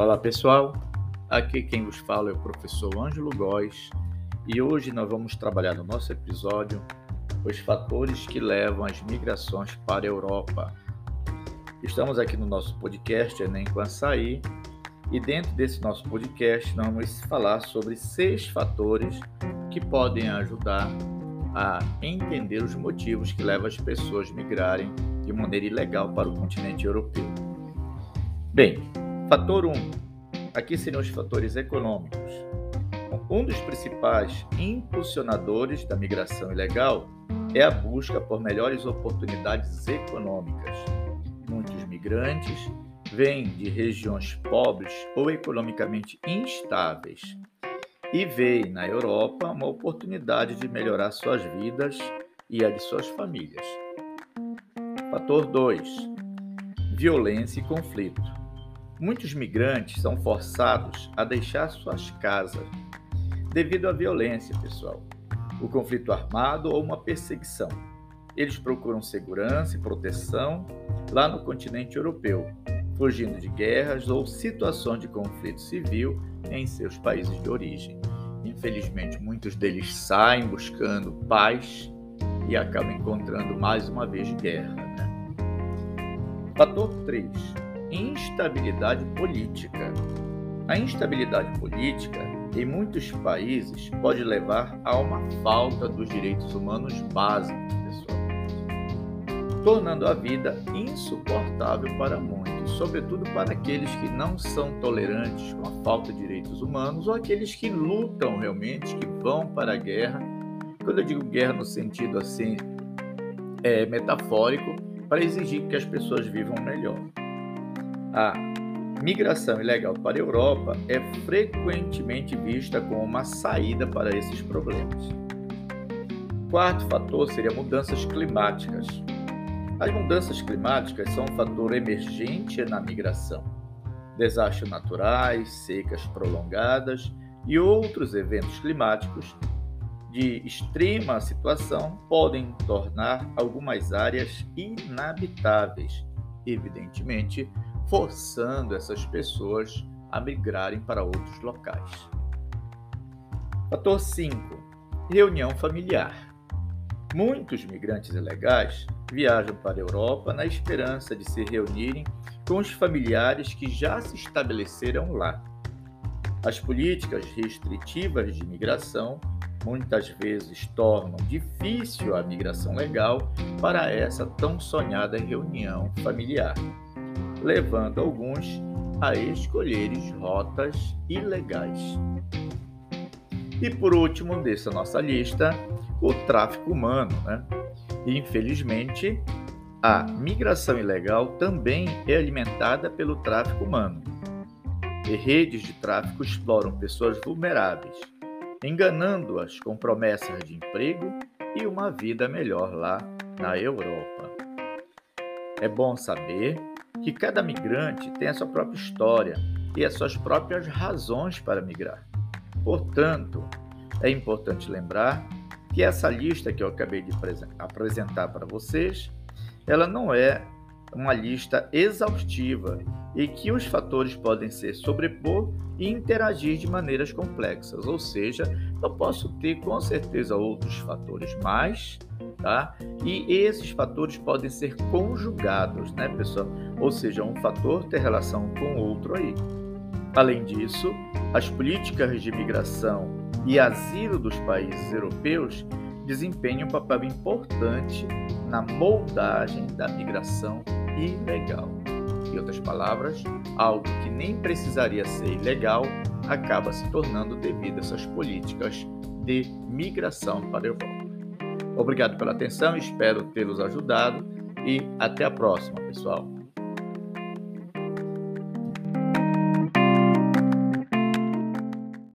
Olá pessoal, aqui quem vos fala é o professor Ângelo Góes e hoje nós vamos trabalhar no nosso episódio os fatores que levam as migrações para a Europa. Estamos aqui no nosso podcast Enem com Açaí e dentro desse nosso podcast nós vamos falar sobre seis fatores que podem ajudar a entender os motivos que levam as pessoas a migrarem de maneira ilegal para o continente europeu. Bem, fator 1. Aqui seriam os fatores econômicos. Um dos principais impulsionadores da migração ilegal é a busca por melhores oportunidades econômicas. Muitos migrantes vêm de regiões pobres ou economicamente instáveis e veem na Europa uma oportunidade de melhorar suas vidas e a de suas famílias. Fator 2: violência e conflito. Muitos migrantes são forçados a deixar suas casas devido à violência, pessoal, o conflito armado ou uma perseguição. Eles procuram segurança e proteção lá no continente europeu, fugindo de guerras ou situações de conflito civil em seus países de origem. Infelizmente, muitos deles saem buscando paz e acabam encontrando mais uma vez guerra. Né? Fator 3: instabilidade política. A instabilidade política em muitos países pode levar a uma falta dos direitos humanos básicos, pessoal, tornando a vida insuportável para muitos, sobretudo para aqueles que não são tolerantes com a falta de direitos humanos ou aqueles que lutam realmente, que vão para a guerra. Quando eu digo guerra no sentido assim é, metafórico, para exigir que as pessoas vivam melhor. A migração ilegal para a Europa é frequentemente vista como uma saída para esses problemas. Quarto fator seria mudanças climáticas. As mudanças climáticas são um fator emergente na migração. Desastres naturais, secas prolongadas e outros eventos climáticos de extrema situação podem tornar algumas áreas inabitáveis, evidentemente forçando essas pessoas a migrarem para outros locais. Fator 5. Reunião familiar. Muitos migrantes ilegais viajam para a Europa na esperança de se reunirem com os familiares que já se estabeleceram lá. As políticas restritivas de migração muitas vezes tornam difícil a migração legal para essa tão sonhada reunião familiar levando alguns a escolherem rotas ilegais. E por último dessa nossa lista, o tráfico humano. Né? infelizmente, a migração ilegal também é alimentada pelo tráfico humano. E redes de tráfico exploram pessoas vulneráveis, enganando-as com promessas de emprego e uma vida melhor lá na Europa. É bom saber que cada migrante tem a sua própria história e as suas próprias razões para migrar. Portanto, é importante lembrar que essa lista que eu acabei de apresentar para vocês, ela não é uma lista exaustiva e que os fatores podem se sobrepor e interagir de maneiras complexas, ou seja, eu posso ter com certeza outros fatores mais tá? E esses fatores podem ser conjugados, né, pessoal? Ou seja, um fator ter relação com outro aí. Além disso, as políticas de migração e asilo dos países europeus desempenham um papel importante na moldagem da migração ilegal. Em outras palavras, algo que nem precisaria ser ilegal acaba se tornando devido a essas políticas de migração para a Europa. Obrigado pela atenção, espero tê-los ajudado e até a próxima, pessoal.